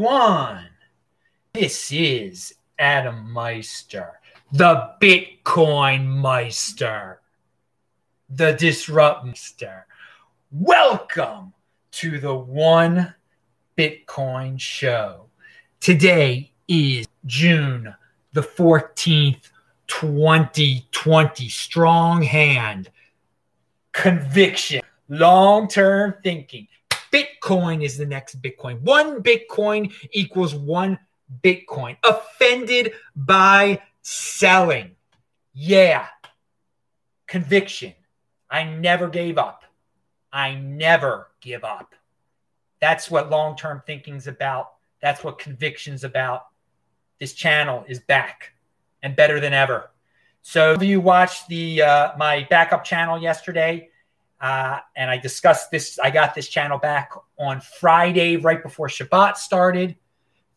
everyone. This is Adam Meister, the Bitcoin Meister, the Disrupt Meister. Welcome to the One Bitcoin Show. Today is June the 14th, 2020. Strong hand, conviction, long term thinking. Bitcoin is the next Bitcoin. One Bitcoin equals one Bitcoin. Offended by selling. Yeah. Conviction. I never gave up. I never give up. That's what long term thinking's about. That's what conviction's about. This channel is back and better than ever. So, if you watched the uh, my backup channel yesterday, uh, and I discussed this. I got this channel back on Friday, right before Shabbat started.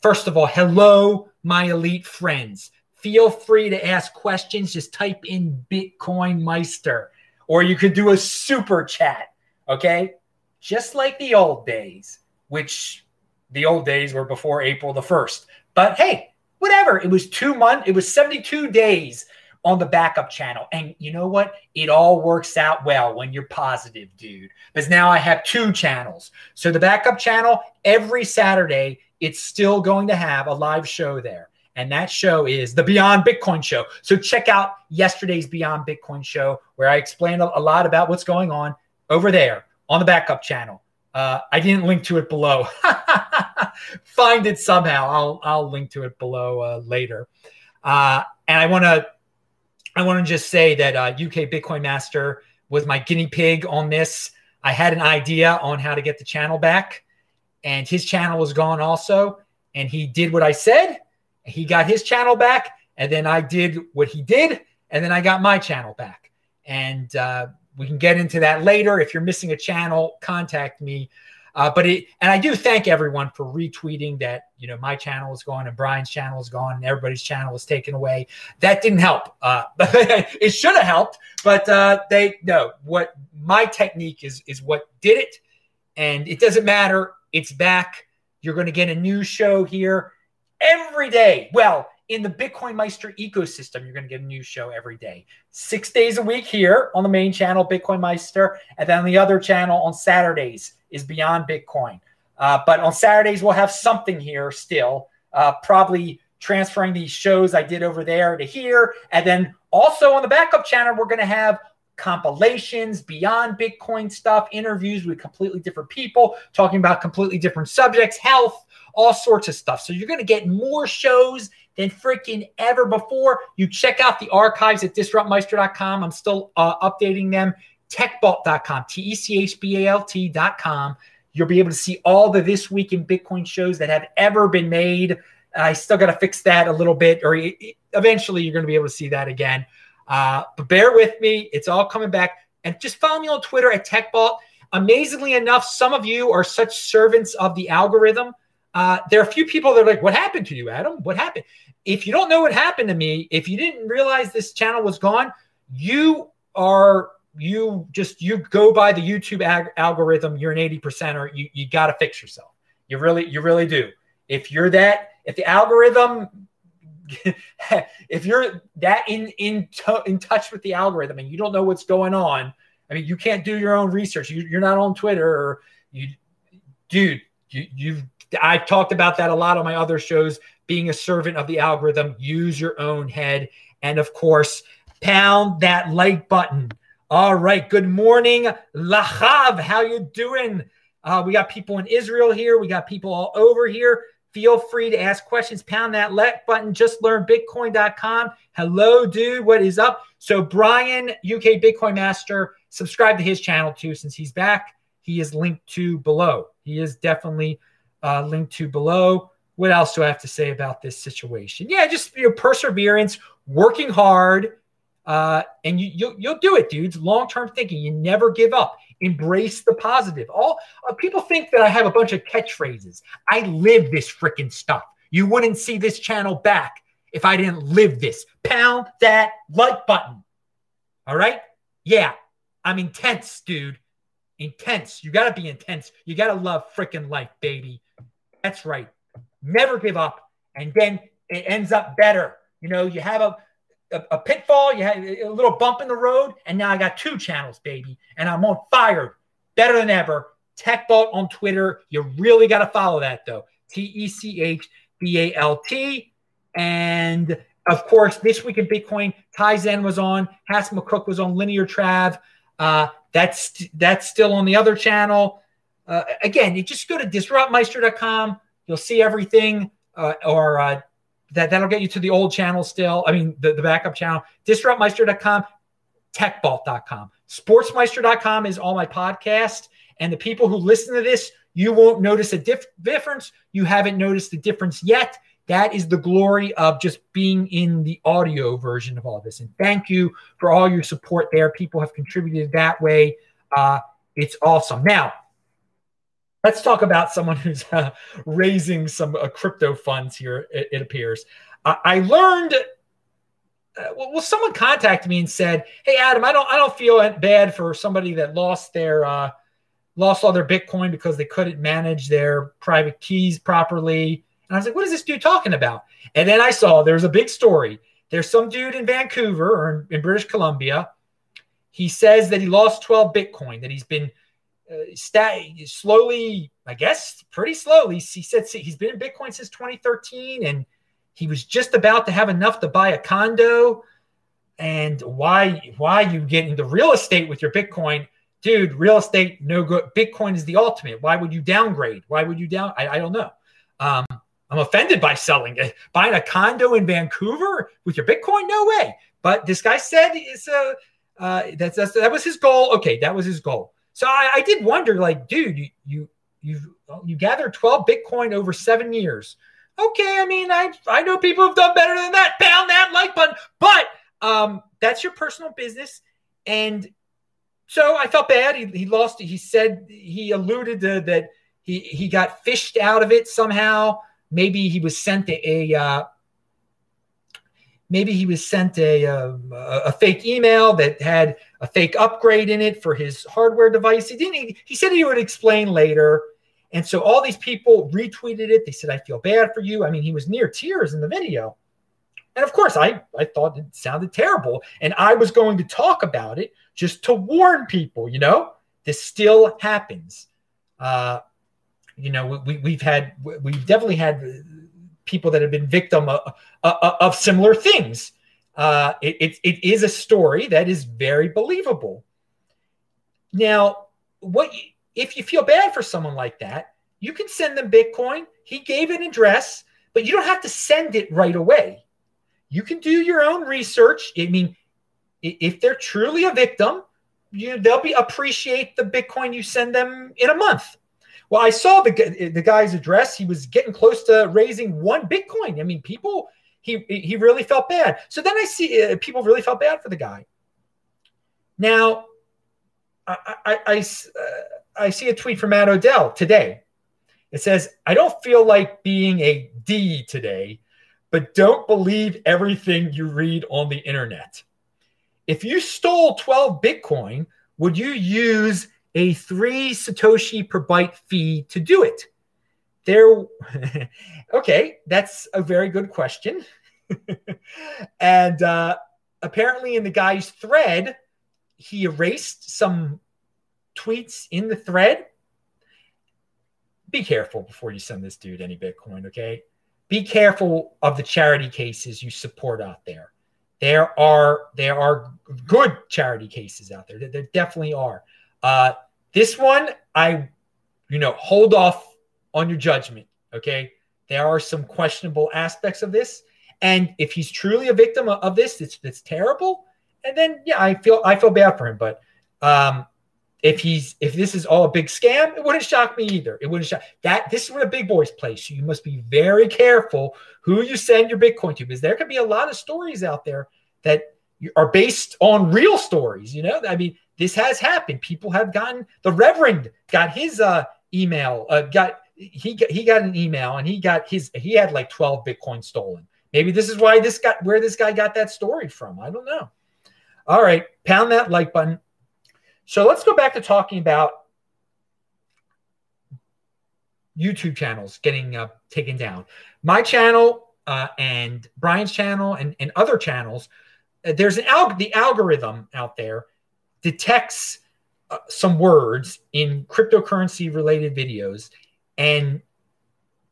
First of all, hello, my elite friends. Feel free to ask questions. Just type in Bitcoin Meister, or you could do a super chat. Okay. Just like the old days, which the old days were before April the 1st. But hey, whatever. It was two months, it was 72 days on the backup channel. And you know what? It all works out well when you're positive, dude. Because now I have two channels. So the backup channel, every Saturday, it's still going to have a live show there. And that show is the Beyond Bitcoin show. So check out yesterday's Beyond Bitcoin show where I explained a lot about what's going on over there on the backup channel. Uh, I didn't link to it below. Find it somehow. I'll I'll link to it below uh, later. Uh, and I want to I want to just say that uh, UK Bitcoin Master was my guinea pig on this. I had an idea on how to get the channel back, and his channel was gone also. And he did what I said. He got his channel back, and then I did what he did, and then I got my channel back. And uh, we can get into that later. If you're missing a channel, contact me. Uh, but it, and I do thank everyone for retweeting that, you know, my channel is gone and Brian's channel is gone and everybody's channel was taken away. That didn't help. Uh, it should have helped, but uh, they, no, what my technique is, is what did it. And it doesn't matter. It's back. You're going to get a new show here every day. Well, in the Bitcoin Meister ecosystem, you're going to get a new show every day. Six days a week here on the main channel, Bitcoin Meister, and then the other channel on Saturdays is Beyond Bitcoin. Uh, but on Saturdays, we'll have something here still, uh, probably transferring these shows I did over there to here. And then also on the backup channel, we're going to have compilations, beyond Bitcoin stuff, interviews with completely different people, talking about completely different subjects, health, all sorts of stuff. So you're going to get more shows than freaking ever before. You check out the archives at disruptmeister.com. I'm still uh, updating them. Techbalt.com, T E C H B A L T.com. You'll be able to see all the This Week in Bitcoin shows that have ever been made. I still got to fix that a little bit, or eventually you're going to be able to see that again. Uh, but bear with me, it's all coming back. And just follow me on Twitter at TechBalt. Amazingly enough, some of you are such servants of the algorithm. Uh, there are a few people that are like, What happened to you, Adam? What happened? If you don't know what happened to me, if you didn't realize this channel was gone, you are you just you go by the YouTube ag- algorithm. You're an 80 percenter. You you got to fix yourself. You really you really do. If you're that, if the algorithm if you're that in in in touch with the algorithm and you don't know what's going on, I mean, you can't do your own research. You, you're not on Twitter or you, dude. You, you've I've talked about that a lot on my other shows. Being a servant of the algorithm, use your own head, and of course, pound that like button. All right. Good morning, Lahav. How you doing? Uh, we got people in Israel here. We got people all over here. Feel free to ask questions. Pound that like button. Just learn Bitcoin.com. Hello, dude. What is up? So, Brian, UK Bitcoin Master, subscribe to his channel too, since he's back. He is linked to below. He is definitely uh, linked to below. What else do I have to say about this situation? Yeah, just you know, perseverance, working hard, uh, and you, you'll, you'll do it, dudes. Long term thinking. You never give up. Embrace the positive. All uh, people think that I have a bunch of catchphrases. I live this freaking stuff. You wouldn't see this channel back if I didn't live this. Pound that like button. All right? Yeah, I'm intense, dude. Intense. You got to be intense. You got to love freaking life, baby. That's right. Never give up. And then it ends up better. You know, you have a, a, a pitfall, you have a little bump in the road, and now I got two channels, baby. And I'm on fire, better than ever. TechBalt on Twitter. You really got to follow that, though. T E C H B A L T. And of course, this week in Bitcoin, Kaizen was on, Hass McCook was on Linear Trav. Uh, that's that's still on the other channel. Uh, again, you just go to disruptmeister.com. You'll see everything, uh, or uh, that that'll get you to the old channel still. I mean, the, the backup channel. Disruptmeister.com, techbalt.com, sportsmeister.com is all my podcast. And the people who listen to this, you won't notice a dif- difference. You haven't noticed the difference yet. That is the glory of just being in the audio version of all this. And thank you for all your support there. People have contributed that way. Uh, it's awesome. Now, let's talk about someone who's uh, raising some uh, crypto funds here, it, it appears. I learned. Uh, well, someone contacted me and said, "Hey, Adam, I don't, I don't feel bad for somebody that lost their, uh, lost all their Bitcoin because they couldn't manage their private keys properly." And I was like, what is this dude talking about? And then I saw there's a big story. There's some dude in Vancouver or in, in British Columbia. He says that he lost 12 Bitcoin, that he's been uh, stat- slowly, I guess, pretty slowly. He said he's been in Bitcoin since 2013 and he was just about to have enough to buy a condo. And why why you get into real estate with your Bitcoin? Dude, real estate, no good. Bitcoin is the ultimate. Why would you downgrade? Why would you down? I, I don't know. Um, I'm offended by selling it. Buying a condo in Vancouver with your Bitcoin? No way. But this guy said it's a uh, that's, that's that was his goal. Okay, that was his goal. So I, I did wonder, like, dude, you you you you gathered 12 Bitcoin over seven years. Okay, I mean, I I know people have done better than that. Pound that like button, but um, that's your personal business. And so I felt bad. He, he lost. He said he alluded to that he he got phished out of it somehow. Maybe he was sent a, uh, maybe he was sent a, um, a fake email that had a fake upgrade in it for his hardware device. He didn't. He said he would explain later. And so all these people retweeted it. They said, "I feel bad for you." I mean, he was near tears in the video. And of course, I, I thought it sounded terrible. And I was going to talk about it just to warn people, you know, this still happens. Uh, you know, we, we've had, we've definitely had people that have been victim of, of similar things. Uh, it, it, it is a story that is very believable. Now, what if you feel bad for someone like that? You can send them Bitcoin. He gave an address, but you don't have to send it right away. You can do your own research. I mean, if they're truly a victim, you they'll be appreciate the Bitcoin you send them in a month. Well, I saw the the guy's address. He was getting close to raising one Bitcoin. I mean, people he he really felt bad. So then I see uh, people really felt bad for the guy. Now, I I I, uh, I see a tweet from Matt Odell today. It says, "I don't feel like being a D today, but don't believe everything you read on the internet. If you stole 12 Bitcoin, would you use a three Satoshi per byte fee to do it? There, okay, that's a very good question. and uh, apparently, in the guy's thread, he erased some tweets in the thread. Be careful before you send this dude any Bitcoin, okay? Be careful of the charity cases you support out there. There are there are good charity cases out there. There, definitely are. Uh, this one, I, you know, hold off on your judgment. Okay, there are some questionable aspects of this, and if he's truly a victim of, this, it's it's terrible. And then, yeah, I feel I feel bad for him. But um, if he's if this is all a big scam, it wouldn't shock me either. It wouldn't shock that this is where the big boys play. So you must be very careful who you send your Bitcoin to, because there could be a lot of stories out there that are based on real stories. You know, I mean, this has happened. People have gotten the Reverend got his uh, email, uh, got he got, he got an email and he got his he had like 12 Bitcoin stolen. Maybe this is why this got where this guy got that story from. I don't know. All right, pound that like button. So let's go back to talking about YouTube channels getting uh, taken down. My channel uh, and Brian's channel and, and other channels, uh, there's an alg- the algorithm out there detects uh, some words in cryptocurrency related videos and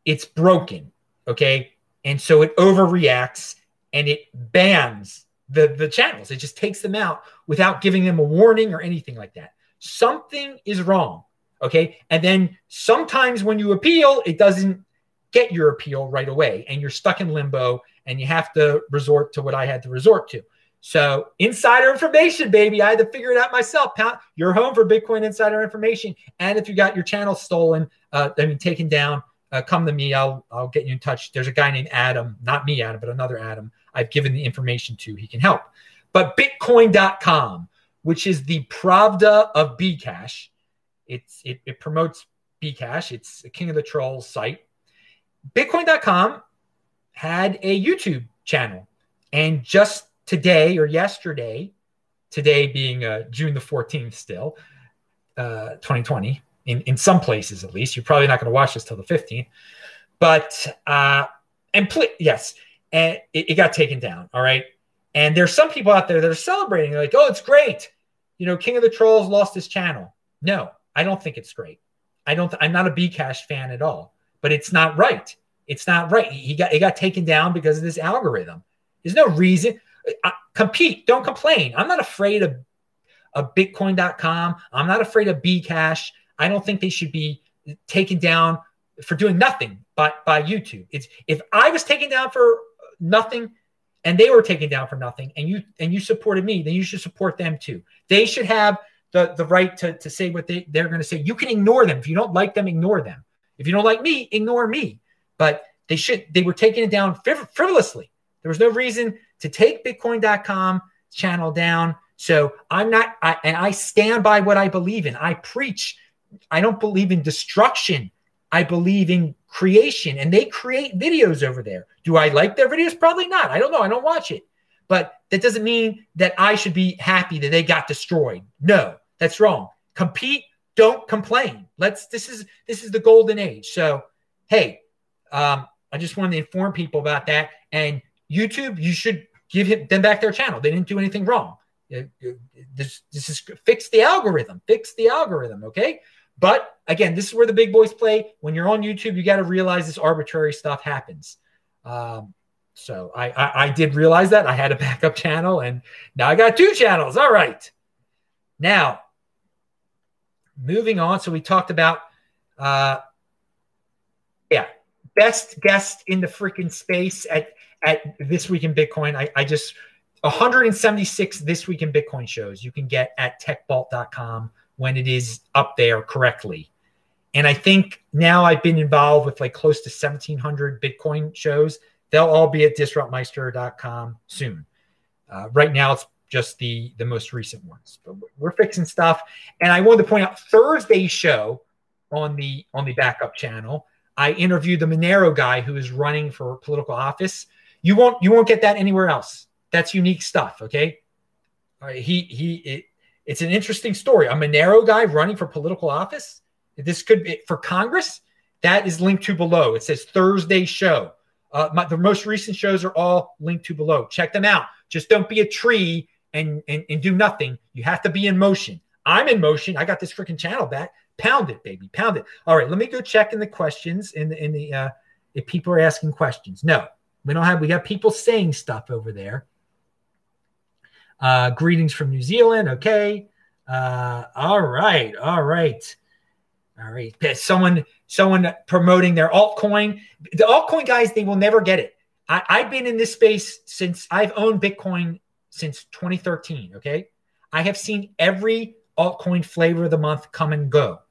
it's broken. Okay. And so it overreacts and it bans the, the channels. It just takes them out without giving them a warning or anything like that. Something is wrong. Okay. And then sometimes when you appeal, it doesn't get your appeal right away and you're stuck in limbo and you have to resort to what I had to resort to. So, insider information, baby. I had to figure it out myself. You're home for Bitcoin insider information. And if you got your channel stolen, uh, I mean, taken down, uh, come to me. I'll I'll get you in touch. There's a guy named Adam, not me, Adam, but another Adam. I've given the information to. He can help. But Bitcoin.com, which is the Pravda of Bcash, it's it, it promotes Bcash. It's the King of the Trolls site. Bitcoin.com had a YouTube channel, and just today or yesterday, today being uh, June the 14th, still, uh, 2020 in, in some places at least. You're probably not going to watch this till the 15th. But, uh, and pl- yes, and it, it, got taken down. All right. And there's some people out there that are celebrating. They're like, oh, it's great. You know, King of the Trolls lost his channel. No, I don't think it's great. I don't, I'm not a Bcash fan at all, but it's not right. It's not right. He got, it got taken down because of this algorithm. There's no reason. I, compete. Don't complain. I'm not afraid of, of Bitcoin.com. I'm not afraid of Bcash. I don't think they should be taken down for doing nothing by, by YouTube. It's if I was taken down for nothing and they were taken down for nothing and you and you supported me, then you should support them too. They should have the, the right to, to say what they, they're going to say. You can ignore them. If you don't like them, ignore them. If you don't like me, ignore me. But they should they were taking it down friv- frivolously. There was no reason to take Bitcoin.com channel down. So I'm not, I, and I stand by what I believe in. I preach I don't believe in destruction. I believe in creation, and they create videos over there. Do I like their videos? Probably not. I don't know. I don't watch it. But that doesn't mean that I should be happy that they got destroyed. No, that's wrong. Compete, don't complain. Let's this is this is the golden age. So, hey, um, I just wanted to inform people about that. And YouTube, you should give him, them back their channel. They didn't do anything wrong. This, this is fix the algorithm. Fix the algorithm. Okay. But again, this is where the big boys play. When you're on YouTube, you got to realize this arbitrary stuff happens. Um, so I, I, I did realize that I had a backup channel, and now I got two channels. All right. Now, moving on. So we talked about, uh, yeah, best guest in the freaking space at at this week in Bitcoin. I, I just 176 this week in Bitcoin shows you can get at techbalt.com when it is up there correctly. And I think now I've been involved with like close to 1700 Bitcoin shows. They'll all be at disruptmeister.com soon. Uh, right now, it's just the the most recent ones, but we're fixing stuff. And I wanted to point out Thursday's show on the on the backup channel. I interviewed the Monero guy who is running for political office. You won't you won't get that anywhere else. That's unique stuff. Okay, uh, he he it, it's an interesting story. A Monero guy running for political office. This could be for Congress. That is linked to below. It says Thursday show. Uh, my, the most recent shows are all linked to below. Check them out. Just don't be a tree and, and, and do nothing. You have to be in motion. I'm in motion. I got this freaking channel back. Pound it, baby. Pound it. All right. Let me go check in the questions in the, in the, uh, if people are asking questions. No, we don't have, we got people saying stuff over there. Uh, greetings from New Zealand. Okay. Uh, all right. All right. All right. Someone, someone promoting their altcoin. The altcoin guys, they will never get it. I, I've been in this space since I've owned Bitcoin since 2013. Okay. I have seen every altcoin flavor of the month come and go.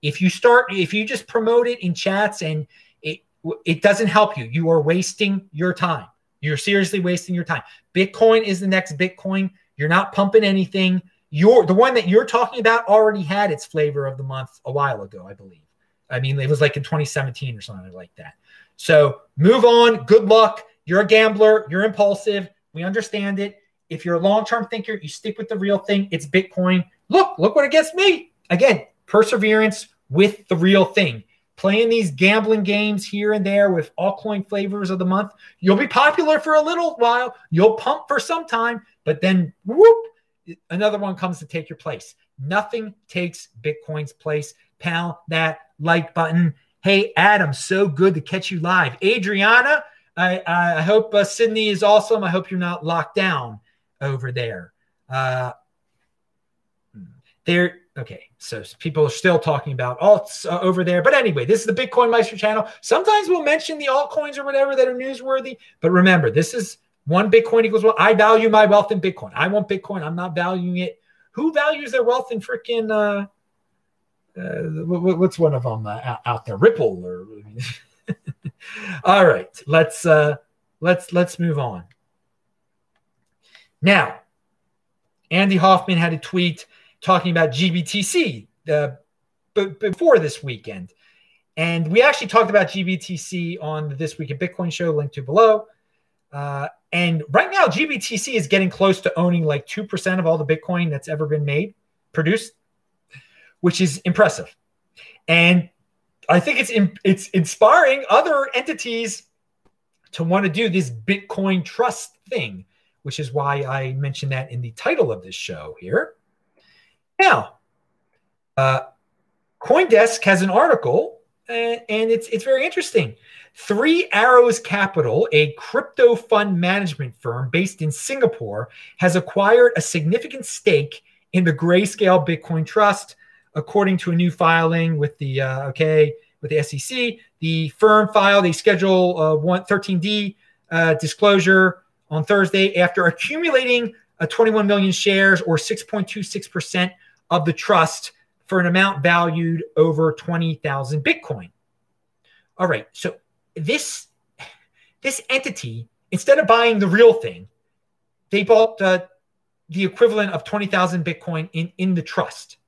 If you start, if you just promote it in chats and it, it doesn't help you, you are wasting your time. You're seriously wasting your time. Bitcoin is the next Bitcoin. You're not pumping anything. You're the one that you're talking about already had its flavor of the month a while ago, I believe. I mean, it was like in 2017 or something like that. So move on. Good luck. You're a gambler. You're impulsive. We understand it. If you're a long-term thinker, you stick with the real thing. It's Bitcoin. Look, look what it gets me. Again, perseverance with the real thing. Playing these gambling games here and there with altcoin flavors of the month. You'll be popular for a little while. You'll pump for some time, but then whoop, another one comes to take your place. Nothing takes Bitcoin's place. Pound that like button. Hey, Adam, so good to catch you live. Adriana, I, I hope uh, Sydney is awesome. I hope you're not locked down over there. Uh, there, okay. So people are still talking about alts uh, over there. But anyway, this is the Bitcoin Meister channel. Sometimes we'll mention the altcoins or whatever that are newsworthy. But remember, this is one Bitcoin equals one. I value my wealth in Bitcoin. I want Bitcoin. I'm not valuing it. Who values their wealth in freaking, uh, uh, what's one of them uh, out there? Ripple or. All right, let's uh, let's let's move on. Now, Andy Hoffman had a tweet talking about GBTC uh, b- before this weekend. And we actually talked about GBTC on the This Week in Bitcoin show, linked to below. Uh, and right now, GBTC is getting close to owning like 2% of all the Bitcoin that's ever been made, produced, which is impressive. And I think it's in, it's inspiring other entities to want to do this Bitcoin trust thing, which is why I mentioned that in the title of this show here. Now, uh, CoinDesk has an article, and, and it's it's very interesting. Three Arrows Capital, a crypto fund management firm based in Singapore, has acquired a significant stake in the Grayscale Bitcoin Trust, according to a new filing with the uh, okay with the SEC. The firm filed a Schedule uh, 13D uh, disclosure on Thursday after accumulating a 21 million shares or 6.26 percent of the trust for an amount valued over 20,000 Bitcoin. All right. So this this entity, instead of buying the real thing, they bought uh, the equivalent of 20,000 Bitcoin in, in the trust,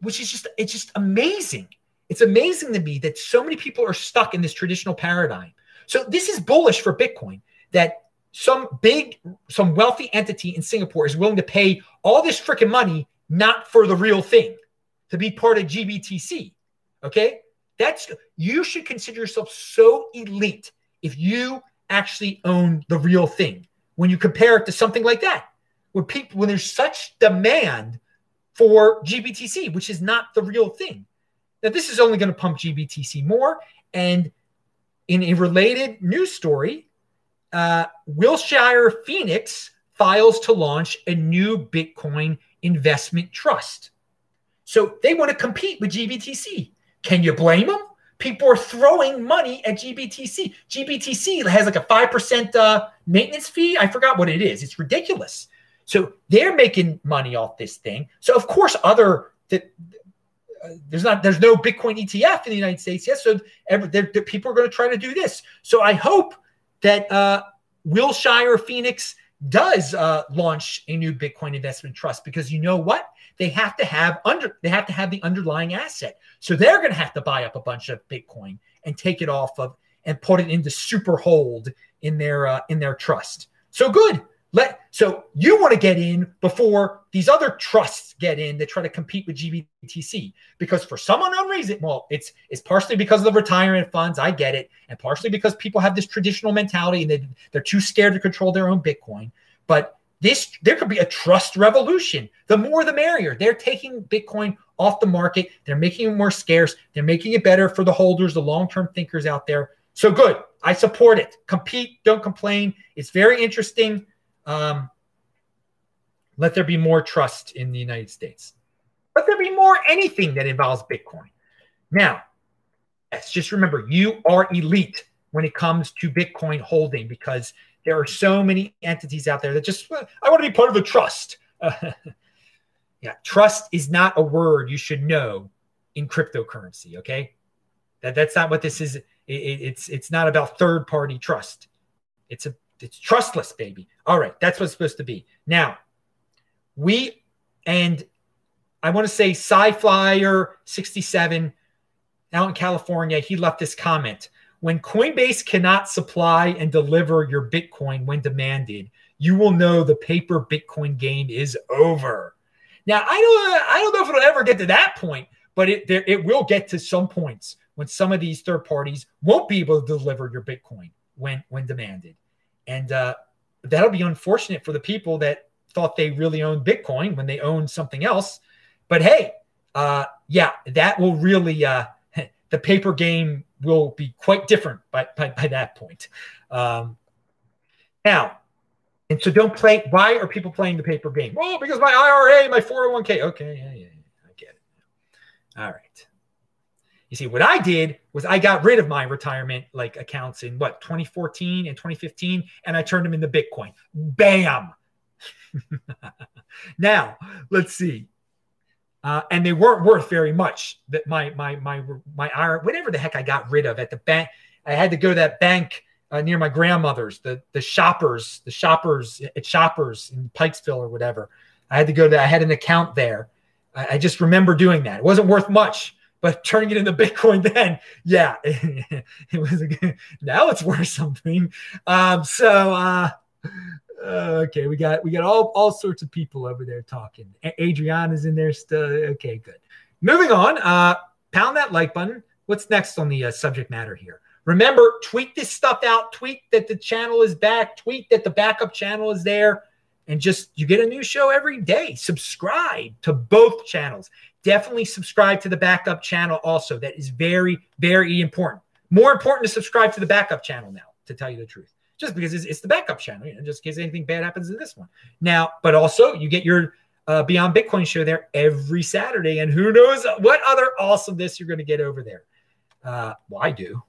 which is just, it's just amazing. It's amazing to me that so many people are stuck in this traditional paradigm. So this is bullish for Bitcoin that some big, some wealthy entity in Singapore is willing to pay all this freaking money not for the real thing, to be part of GBTC. Okay? That's you should consider yourself so elite if you actually own the real thing. When you compare it to something like that, when people when there's such demand for GBTC, which is not the real thing. Now, this is only going to pump GBTC more. And in a related news story, uh, Wilshire Phoenix files to launch a new Bitcoin investment trust. So they want to compete with GBTC. Can you blame them? People are throwing money at GBTC. GBTC has like a 5% uh, maintenance fee. I forgot what it is. It's ridiculous. So they're making money off this thing. So of course, other that uh, there's not there's no Bitcoin ETF in the United States yet. So every, they're, they're, people are going to try to do this. So I hope that uh, Wilshire Phoenix does uh, launch a new Bitcoin investment trust because you know what? They have to have under they have to have the underlying asset. So they're going to have to buy up a bunch of Bitcoin and take it off of and put it into super hold in their uh, in their trust. So good. Let so you want to get in before these other trusts get in that try to compete with GBTC because for some unknown reason, well, it's it's partially because of the retirement funds. I get it, and partially because people have this traditional mentality and they, they're too scared to control their own Bitcoin. But this there could be a trust revolution. The more the merrier. They're taking Bitcoin off the market. They're making it more scarce. They're making it better for the holders, the long-term thinkers out there. So good. I support it. Compete, don't complain. It's very interesting. Um, let there be more trust in the United States. Let there be more anything that involves Bitcoin. Now, let's just remember you are elite when it comes to Bitcoin holding because there are so many entities out there that just, I want to be part of a trust. Yeah, trust is not a word you should know in cryptocurrency. Okay, that that's not what this is. It, it, it's it's not about third party trust. It's a it's trustless, baby. All right, that's what's supposed to be. Now, we and I want to say SciFlyer 67 out in California, he left this comment. When Coinbase cannot supply and deliver your Bitcoin when demanded, you will know the paper Bitcoin game is over. Now, I don't, I don't know if it'll ever get to that point, but it there, it will get to some points when some of these third parties won't be able to deliver your Bitcoin when when demanded, and uh, that'll be unfortunate for the people that thought they really owned Bitcoin when they owned something else. But hey, uh, yeah, that will really uh, the paper game will be quite different by by, by that point. Um, now, and so don't play. Why are people playing the paper game? Oh, because my IRA, my 401k. Okay, yeah, yeah, yeah, I get it. All right. You see, what I did was I got rid of my retirement like accounts in what 2014 and 2015, and I turned them into Bitcoin. Bam. now let's see. Uh, and they weren't worth very much. That my my my my IRA, whatever the heck I got rid of at the bank. I had to go to that bank uh, near my grandmother's, the the shoppers, the shoppers at Shoppers in Pikesville or whatever. I had to go to. I had an account there. I, I just remember doing that. It wasn't worth much, but turning it into Bitcoin then, yeah, it, was. A good, now it's worth something. Um, so uh, okay, we got we got all all sorts of people over there talking. Adriana's in there still. Okay, good. Moving on. Uh, pound that like button. What's next on the uh, subject matter here? Remember, tweet this stuff out. Tweet that the channel is back. Tweet that the backup channel is there. And just you get a new show every day. Subscribe to both channels. Definitely subscribe to the backup channel also. That is very, very important. More important to subscribe to the backup channel now, to tell you the truth. Just because it's, it's the backup channel, you know, just in case anything bad happens in this one. Now, but also you get your uh, Beyond Bitcoin show there every Saturday. And who knows what other awesomeness you're going to get over there. Uh, well, I do.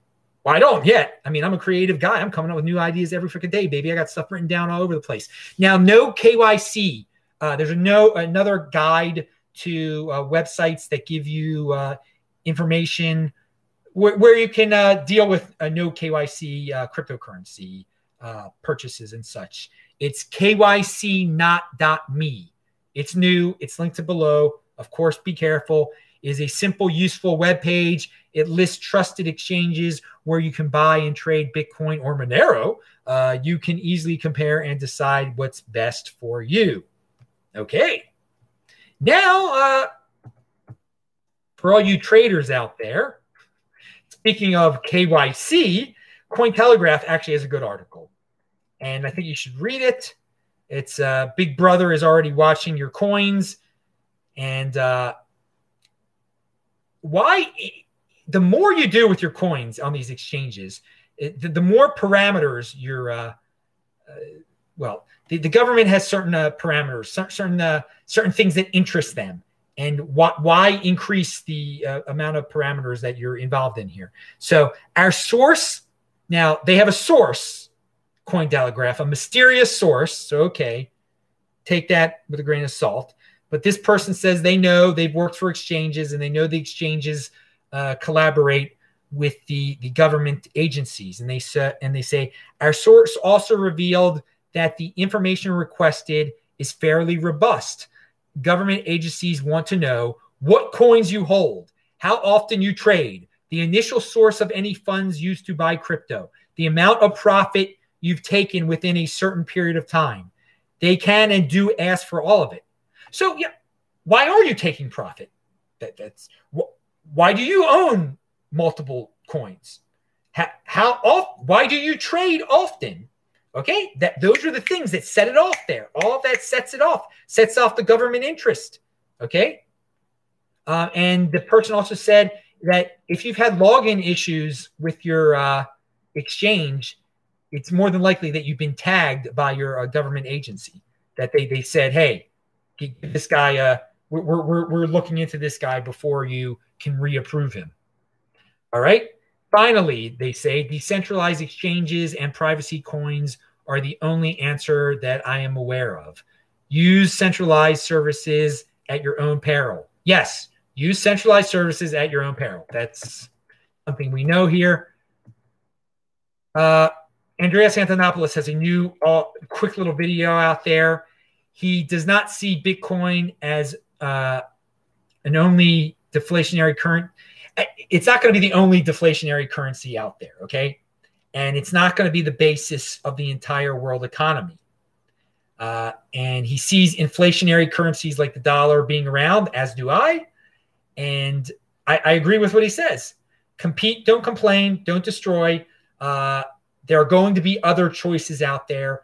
Well, I don't yet. I mean, I'm a creative guy. I'm coming up with new ideas every freaking day, baby. I got stuff written down all over the place. Now, no KYC. Uh, there's a no another guide to uh, websites that give you uh, information where, where, you can uh, deal with no KYC uh, cryptocurrency purchases and such. It's kycnot.me. It's new. It's linked to below. Of course, be careful. It is a simple, useful web page. It lists trusted exchanges where you can buy and trade Bitcoin or Monero. Uh, you can easily compare and decide what's best for you. Okay. Now, uh, for all you traders out there, speaking of KYC, Cointelegraph actually has a good article. And I think you should read it. It's uh, Big Brother is already watching your coins. And uh, why the more you do with your coins on these exchanges, it, the, the, more parameters you're, uh, uh, well, the, the government has certain uh, parameters, certain uh, certain things that interest them, and why, why increase the uh, amount of parameters that you're involved in here? So our source, now they have a source, Cointelegraph, a mysterious source. So okay, take that with a grain of salt. But this person says they know they've worked for exchanges and they know the exchanges uh, collaborate with the, the government agencies. And they, say, and they say, our source also revealed that the information requested is fairly robust. Government agencies want to know what coins you hold, how often you trade, the initial source of any funds used to buy crypto, the amount of profit you've taken within a certain period of time. They can and do ask for all of it. So, yeah, why are you taking profit? That, that's why do you own multiple coins? How, how why do you trade often? Okay, that those are the things that set it off there. All that sets it off, sets off the government interest. Okay, uh, and the person also said that if you've had login issues with your uh, exchange, it's more than likely that you've been tagged by your uh, government agency. That they they said, hey, this guy, uh, we're, we're, we're looking into this guy before you can reapprove him. All right. Finally, they say decentralized exchanges and privacy coins are the only answer that I am aware of. Use centralized services at your own peril. Yes, use centralized services at your own peril. That's something we know here. Uh, Andreas Antonopoulos has a new uh, quick little video out there he does not see Bitcoin as uh, an only deflationary current. It's not going to be the only deflationary currency out there, okay? And it's not going to be the basis of the entire world economy. Uh, and he sees inflationary currencies like the dollar being around, as do I. And I, I agree with what he says. compete, don't complain, don't destroy. Uh, there are going to be other choices out there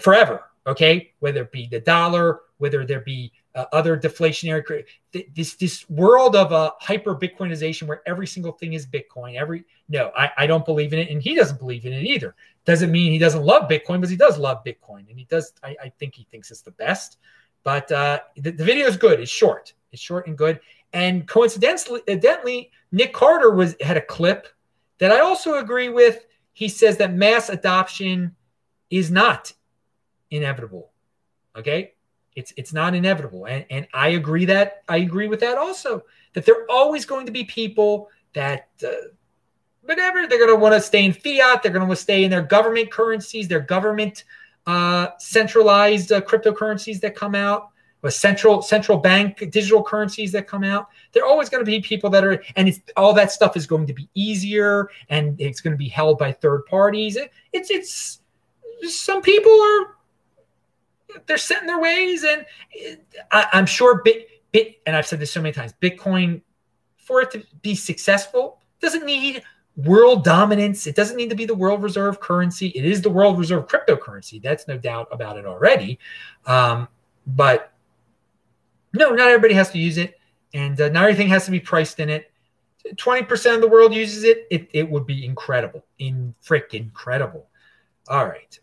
forever. Okay, whether it be the dollar, whether there be uh, other deflationary this this world of a uh, hyper bitcoinization where every single thing is bitcoin every no I, I don't believe in it and he doesn't believe in it either. Doesn't mean he doesn't love bitcoin but he does love bitcoin and he does i, I think he thinks it's the best. But uh, the, the video is good. It's short. It's short and good. And coincidentally evidently, Nic Carter was had a clip that i also agree with. He says that mass adoption is not inevitable. Okay it's it's not inevitable, and and I agree that I agree with that also. That there are always going to be people that. Uh, whatever they're going to want to stay in fiat they're going to stay in their government currencies their government uh, centralized uh, cryptocurrencies that come out or central central bank digital currencies that come out there are always going to be people that are and all that stuff is going to be easier and it's going to be held by third parties it, it's it's some people are they're set in their ways, and I, am sure bit bit. And I've said this so many times: Bitcoin, for it to be successful, doesn't need world dominance. It doesn't need to be the world reserve currency. It is the world reserve cryptocurrency. That's no doubt about it already. Um, but no, not everybody has to use it, and uh, not everything has to be priced in it. 20% of the world uses it, it, it would be incredible. In frick incredible. All right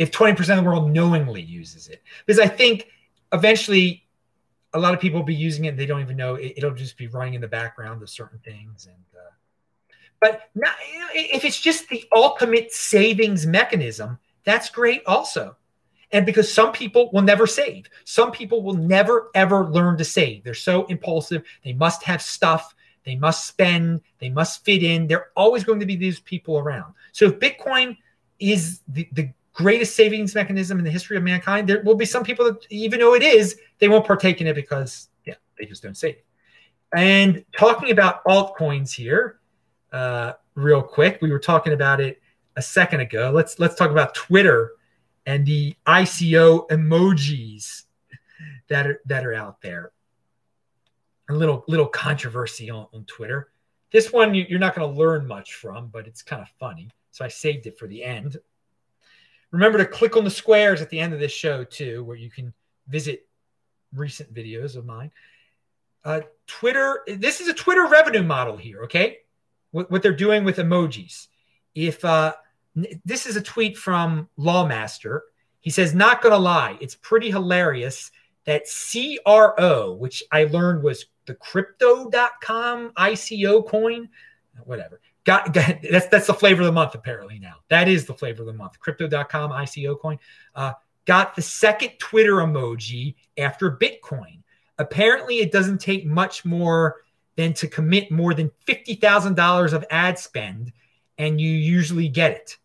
if 20% of the world knowingly uses it. Because I think eventually a lot of people will be using it and they don't even know it, will just be running in the background of certain things. And uh, but not, if it's just the ultimate savings mechanism, that's great also. And because some people will never save, some people will never ever learn to save. They're so impulsive. They must have stuff. They must spend. They must fit in. They're always going to be these people around. So if Bitcoin is the, the greatest savings mechanism in the history of mankind, there will be some people that, even though it is, they won't partake in it because, yeah, they just don't save. And talking about altcoins here, uh, real quick, we were talking about it a second ago. Let's let's talk about Twitter and the ICO emojis that are that are out there. A little little controversy on, on Twitter. This one you, you're not going to learn much from, but it's kind of funny. So I saved it for the end. Remember to click on the squares at the end of this show too, where you can visit recent videos of mine. Uh, Twitter, this is a Twitter revenue model here, okay? What, what they're doing with emojis. If uh, this is a tweet from Lawmaster, he says, Not gonna lie, it's pretty hilarious that CRO, which I learned was the crypto.com ICO coin, whatever. Got, got, that's that's the flavor of the month apparently now. That is the flavor of the month. Crypto.com ICO coin uh, got the second Twitter emoji after Bitcoin. Apparently, it doesn't take much more than to commit more than fifty thousand dollars of ad spend, and you usually get it.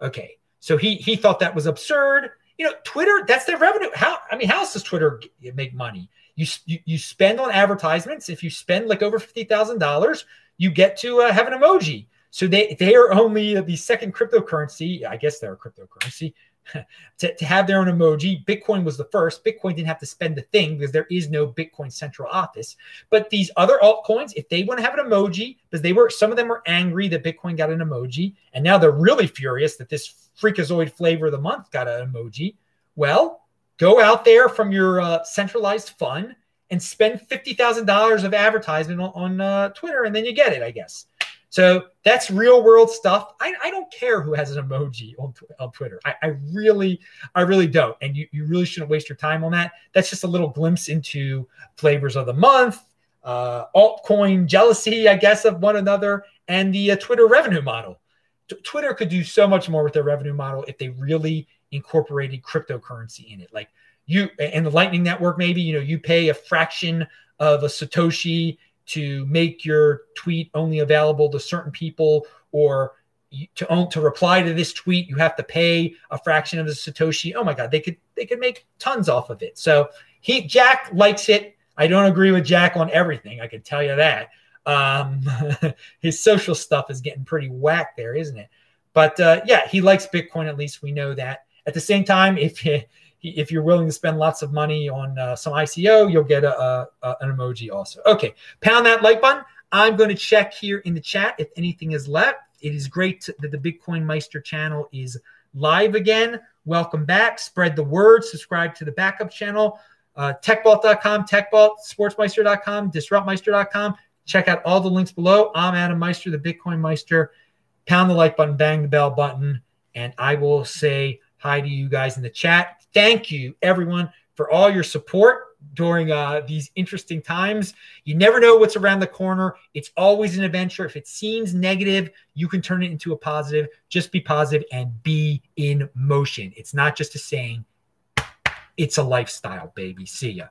Okay, so he he thought that was absurd. You know, Twitter that's their revenue. How I mean, how else does Twitter make money? You, you, you spend on advertisements. If you spend like over fifty thousand dollars, you get to uh, have an emoji. So they they are only the second cryptocurrency. I guess they're a cryptocurrency to, to have their own emoji. Bitcoin was the first. Bitcoin didn't have to spend a thing because there is no Bitcoin central office. But these other altcoins, if they want to have an emoji, because they were some of them were angry that Bitcoin got an emoji, and now they're really furious that this freakazoid flavor of the month got an emoji. Well, go out there from your uh, centralized fund and spend $50,000 of advertisement on, on uh, Twitter, and then you get it, I guess. So that's real world stuff. I, I don't care who has an emoji on, on Twitter. I, I really, I really don't. And you, you really shouldn't waste your time on that. That's just a little glimpse into flavors of the month, uh, altcoin jealousy, I guess, of one another, and the uh, Twitter revenue model. T- Twitter could do so much more with their revenue model if they really incorporated cryptocurrency in it. Like you and the Lightning Network, maybe you know you pay a fraction of a satoshi to make your tweet only available to certain people, or to own to reply to this tweet, you have to pay a fraction of the satoshi. Oh my God, they could they could make tons off of it. So he Jack likes it. I don't agree with Jack on everything. I can tell you that. Um, his social stuff is getting pretty whack there, isn't it? But uh, yeah, he likes Bitcoin. At least we know that. At the same time, if if you're willing to spend lots of money on uh, some ICO, you'll get a, a, an emoji also. Okay, pound that like button. I'm going to check here in the chat if anything is left. It is great that the Bitcoin Meister channel is live again. Welcome back. Spread the word. Subscribe to the backup channel. Uh, techbalt.com, techbalt, sportsmeister.com, disruptmeister.com. Check out all the links below. I'm Adam Meister, the Bitcoin Meister. Pound the like button, bang the bell button, and I will say hi to you guys in the chat. Thank you, everyone, for all your support during uh, these interesting times. You never know what's around the corner. It's always an adventure. If it seems negative, you can turn it into a positive. Just be positive and be in motion. It's not just a saying, it's a lifestyle, baby. See ya.